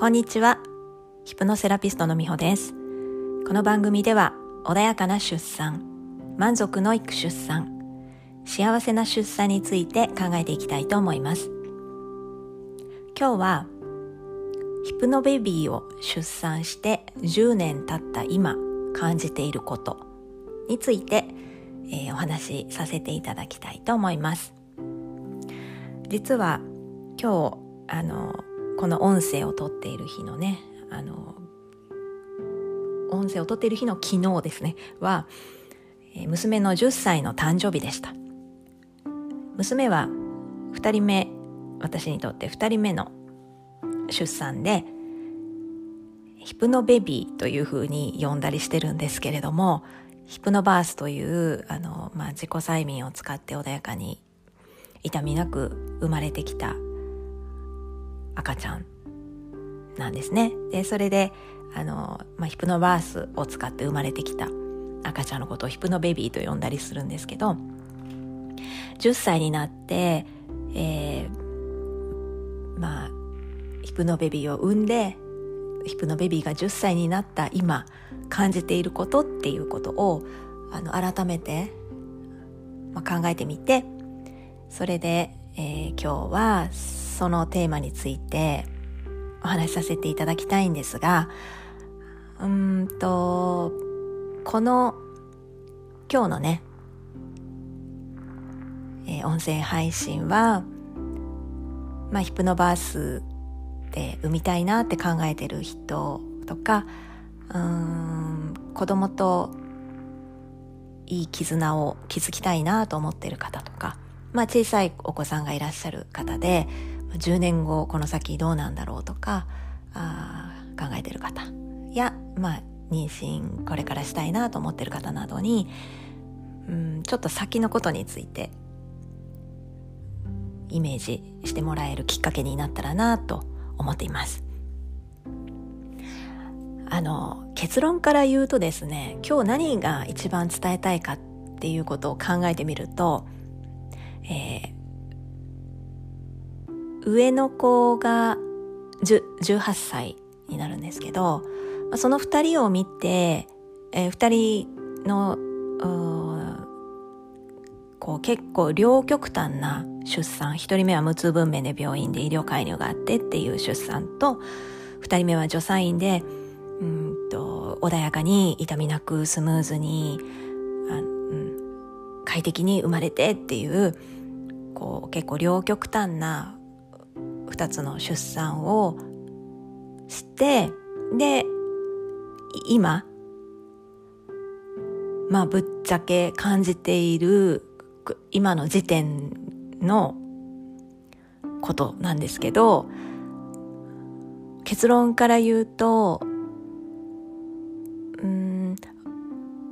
こんにちは。ヒプノセラピストのみほです。この番組では穏やかな出産、満足のいく出産、幸せな出産について考えていきたいと思います。今日はヒプノベビーを出産して10年経った今感じていることについて、えーお話しさせていただきたいと思います。実は今日あのこの音声を撮っている日のねあの音声を撮っている日の昨日ですねは、娘の10歳の誕生日でした。娘は2人目私にとって2人目の出産でヒプノベビーというふうに呼んだりしてるんですけれどもヒプノバースというあの、まあ、自己催眠を使って穏やかに痛みなく生まれてきた赤ちゃんなんですね。でそれであの、まあ、ヒプノバースを使って生まれてきた赤ちゃんのことをヒプノベビーと呼んだりするんですけど10歳になって、えーまあヒプノベビーを産んでヒプノベビーが10歳になった今感じていることっていうことをあの改めて、まあ、考えてみてそれで、えー今日はそのテーマについてお話しさせていただきたいんですがうんとこの今日のね、えー音声配信は、まあ、ヒプノバースで産みたいなって考えてる人とかうーん子供といい絆を築きたいなと思ってる方とか、まあ、小さいお子さんがいらっしゃる方で10年後この先どうなんだろうとかあ考えてる方や、まあ、妊娠これからしたいなと思ってる方などにうんちょっと先のことについてイメージしてもらえるきっかけになったらなと思っています。あの結論から言うとですね今日何が一番伝えたいかっていうことを考えてみると、えー上の子が18歳になるんですけどその2人を見て、え2人のこう結構両極端な出産1人目は無痛分娩で病院で医療介入があってっていう出産と2人目は助産院でうんと穏やかに痛みなくスムーズにあ、うん、快適に生まれてっていうこう結構両極端な2つの出産をしてで今まあぶっちゃけ感じている今の時点のことなんですけど結論から言うとうん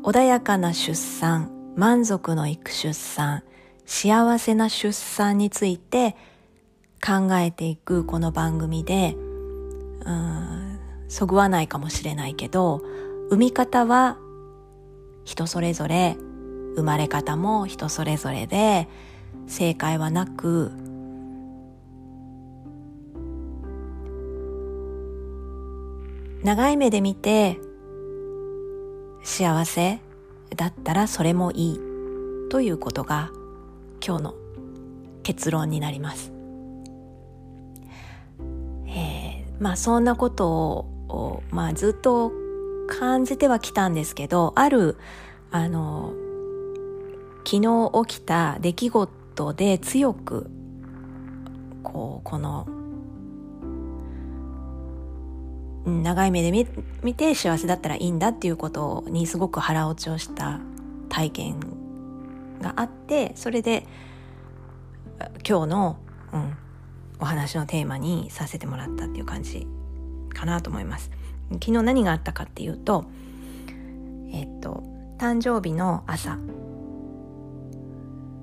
穏やかな出産満足のいく出産幸せな出産について考えていくこの番組でうんそぐわないかもしれないけど産み方は人それぞれ生まれ方も人それぞれで正解はなく長い目で見て幸せだったらそれもいいということが今日の結論になります。まあそんなことを、まあ、ずっと感じてはきたんですけどあるあの昨日起きた出来事で強くこうこの長い目で見見て幸せだったらいいんだっていうことにすごく腹落ちをした体験があってそれで今日の、うん、お話のテーマにさせてもらったっていう感じかなと思います。昨日何があったかっていうとえっと誕生日の朝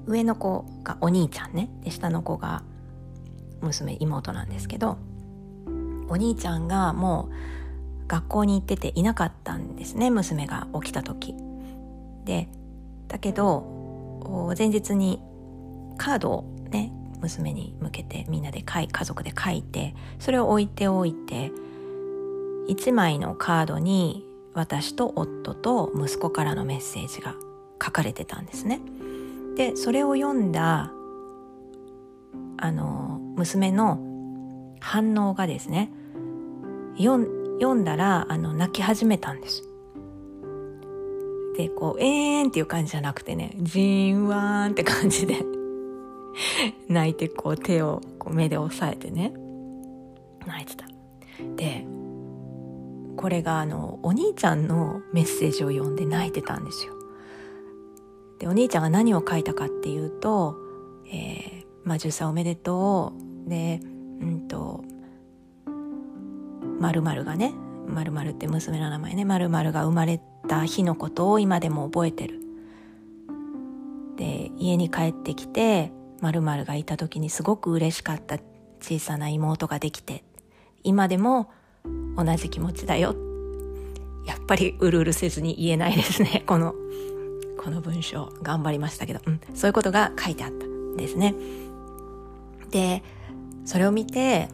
上の子がお兄ちゃんねで下の子が娘妹なんですけどお兄ちゃんがもう学校に行ってていなかったんですね娘が起きた時でだけど前日にカードをね娘に向けてみんなで書い家族で書いてそれを置いておいて1枚のカードに私と夫と息子からのメッセージが書かれてたんですね。でそれを読んだあの娘の反応がですね読んだらあの泣き始めたんです。でこうえーんっていう感じじゃなくてねじんわーんって感じで 泣いてこう手をこう目で押さえてね泣いてた。でこれがあのお兄ちゃんのメッセージを読んで泣いてたんですよ。でお兄ちゃんが何を書いたかっていうと「えー、まあ、10歳おめでとう」でうんとまるがねまるって娘の名前ねまるが生まれた日のことを今でも覚えてる。で家に帰ってきてまるがいた時にすごく嬉しかった小さな妹ができて今でも同じ気持ちだよ。やっぱりうるうるせずに言えないですね。このこの文章。頑張りましたけど、うん、そういうことが書いてあったんですね。でそれを見て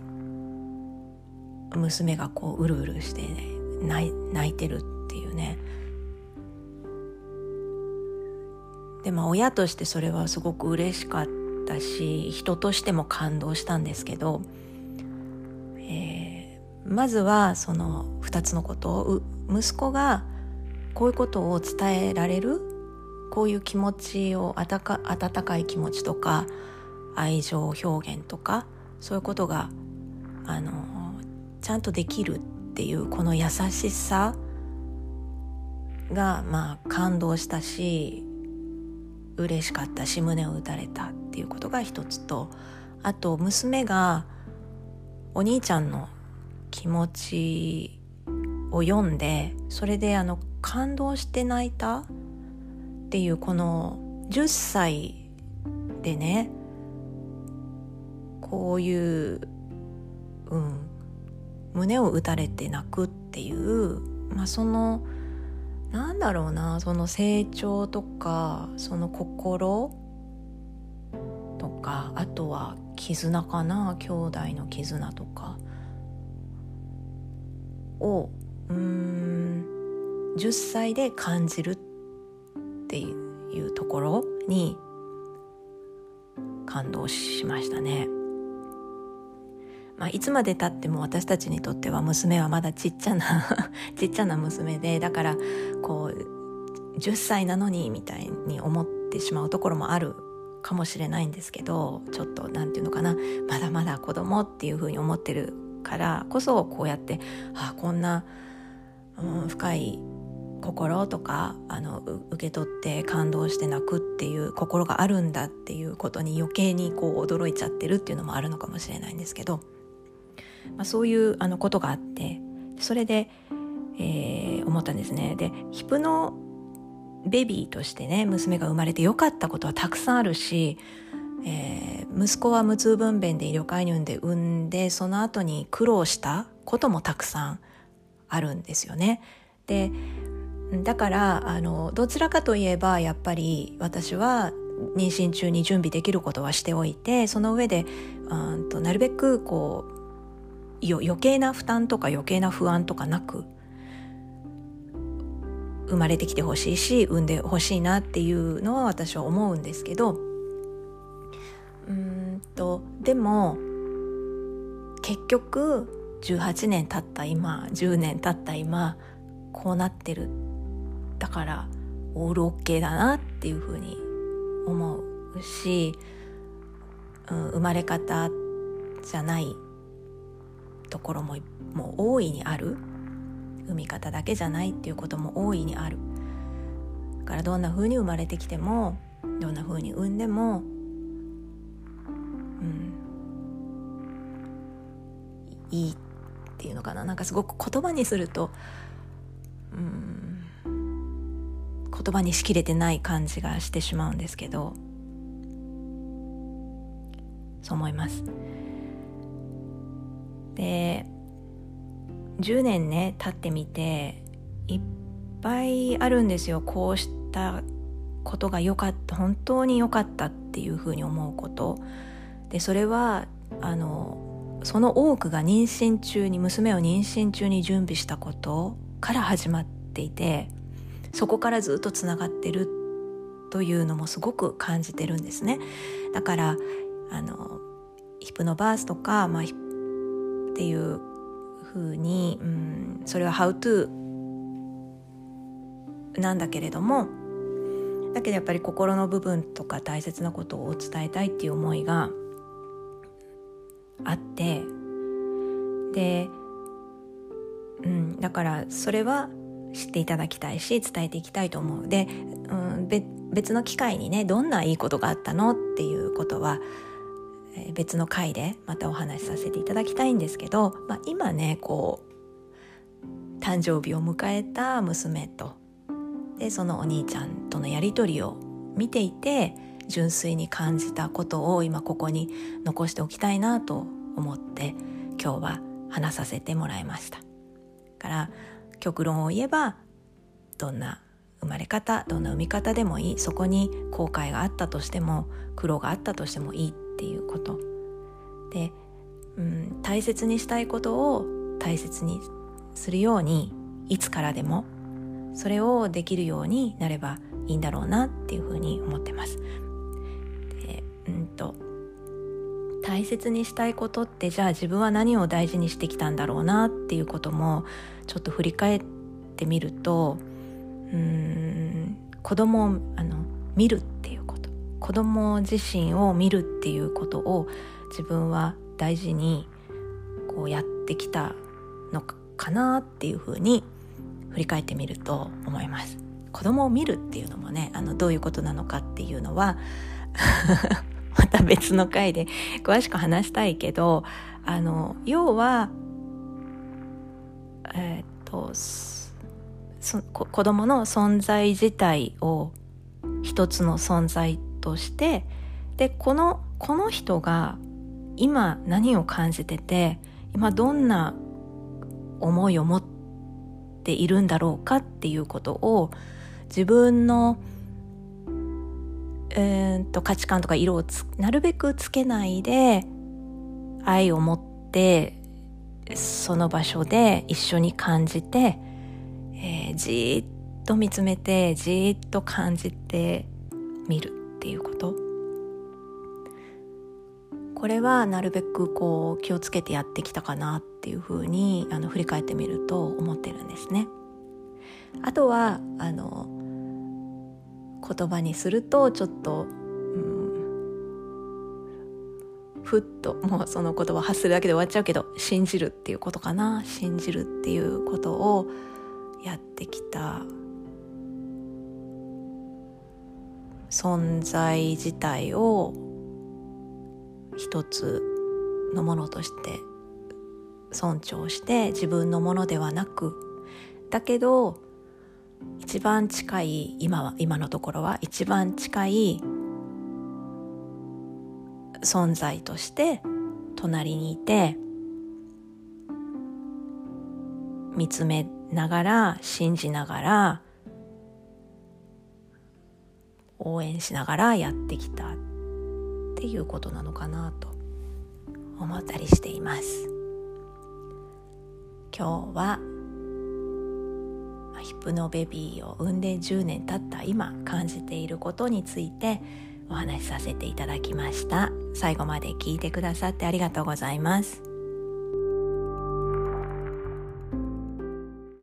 娘がこううるうるして、ね、泣いてるっていうね。でまあ親としてそれはすごく嬉しかった。たし人としても感動したんですけどえまずはその2つのことを息子がこういうことを伝えられるこういう気持ちを温か温かい気持ちとか愛情表現とかそういうことがあのちゃんとできるっていうこの優しさがまあ感動したし嬉しかったし胸を打たれた。っていうことが一つとあと娘がお兄ちゃんの気持ちを読んでそれであの感動して泣いたっていうこの10歳でねこういう、うん、胸を打たれて泣くっていう、まあ、そのなんだろうなその成長とかその心あとは絆かな兄弟の絆とかをうん10歳で感じるっていうところに感動しましたね。まあ、いつまでたっても私たちにとっては娘はまだちっちゃな ちっちゃな娘でだからこう10歳なのにみたいに思ってしまうところもあるかもしれないんですけどちょっと何て言うのかなまだまだ子供っていうふうに思ってるからこそこうやってあこんな、うん、深い心とかあの受け取って感動して泣くっていう心があるんだっていうことに余計にこう驚いちゃってるっていうのもあるのかもしれないんですけど、まあ、そういうあのことがあってそれで、えー、思ったんですね。でヒプノベビーとしてね娘が生まれてよかったことはたくさんあるしえー、息子は無痛分娩で医療介入で産んでその後に苦労したこともたくさんあるんですよね。でだからあのどちらかといえばやっぱり私は妊娠中に準備できることはしておいてその上でうんとなるべくこう余計な負担とか余計な不安とかなく生まれてきてほしいし産んでほしいなっていうのは私は思うんですけど。うんとでも結局18年経った今10年経った今こうなってる。だからオールオッケーだなっていうふうに思うし、うん、生まれ方じゃないところももう大いにある。産み方だけじゃないっていうことも大いにある。だからどんな風に生まれてきてもどんな風に産んでもうん。いいっていうのかな。なんかすごく言葉にするとうん。言葉にしきれてない感じがしてしまうんですけど。そう思います。で10年ね経ってみていっぱいあるんですよ。こうしたことが良かった本当に良かったっていうふうに思うこと。でそれはあのその多くが妊娠中に娘を妊娠中に準備したことから始まっていてそこからずっとつながってるというのもすごく感じてるんですね。だからあのヒプノバースとか、まあ、っていうふうに、うん、それは「How to」なんだけれどもだけどやっぱり心の部分とか大切なことを伝えたいっていう思いがあってで、うん、だからそれは知っていただきたいし伝えていきたいと思う。で、うん、別の機会にねどんないいことがあったのっていうことは別の回でまたお話しさせていただきたいんですけど、まあ、今ねこう誕生日を迎えた娘とでそのお兄ちゃんとのやり取りを見ていて純粋に感じたことを今ここに残しておきたいなと思って今日は話させてもらいました。から極論を言えばどんな生まれ方どんな産み方でもいいそこに後悔があったとしても苦労があったとしてもいいっていうことで、うん、大切にしたいことを大切にするようにいつからでもそれをできるようになればいいんだろうなっていうふうに思ってます。でうんと大切にしたいことってじゃあ自分は何を大事にしてきたんだろうなっていうこともちょっと振り返ってみるとうん子供をあの見るっ子供自身を見るっていうことを自分は大事にこうやってきたのかなっていうふうに振り返ってみると思います。子供を見るっていうのもねあのどういうことなのかっていうのは また別の回で詳しく話したいけどあの要はえー、っと子供の存在自体を一つの存在としてでこのこの人が今何を感じてて今どんな思いを持っているんだろうかっていうことを自分の、えー、と価値観とか色をなるべくつけないで愛を持ってその場所で一緒に感じてえー、じっと見つめてじっと感じてみる。っていうこと？これはなるべくこう気をつけてやってきたかなっていうふうにあの振り返ってみると思ってるんですね。あとはあの言葉にするとちょっと、うん、ふっともうその言葉発するだけで終わっちゃうけど信じるっていうことかな？信じるっていうことをやってきた存在自体を一つのものとして尊重して自分のものではなくだけど一番近い今は今のところは一番近い存在として隣にいて見つめながら信じながら応援しながらやってきたっていうことなのかなと思ったりしています。今日はヒプノベビーを産んで10年経った今感じていることについてお話しさせていただきました。最後まで聞いてくださってありがとうございます。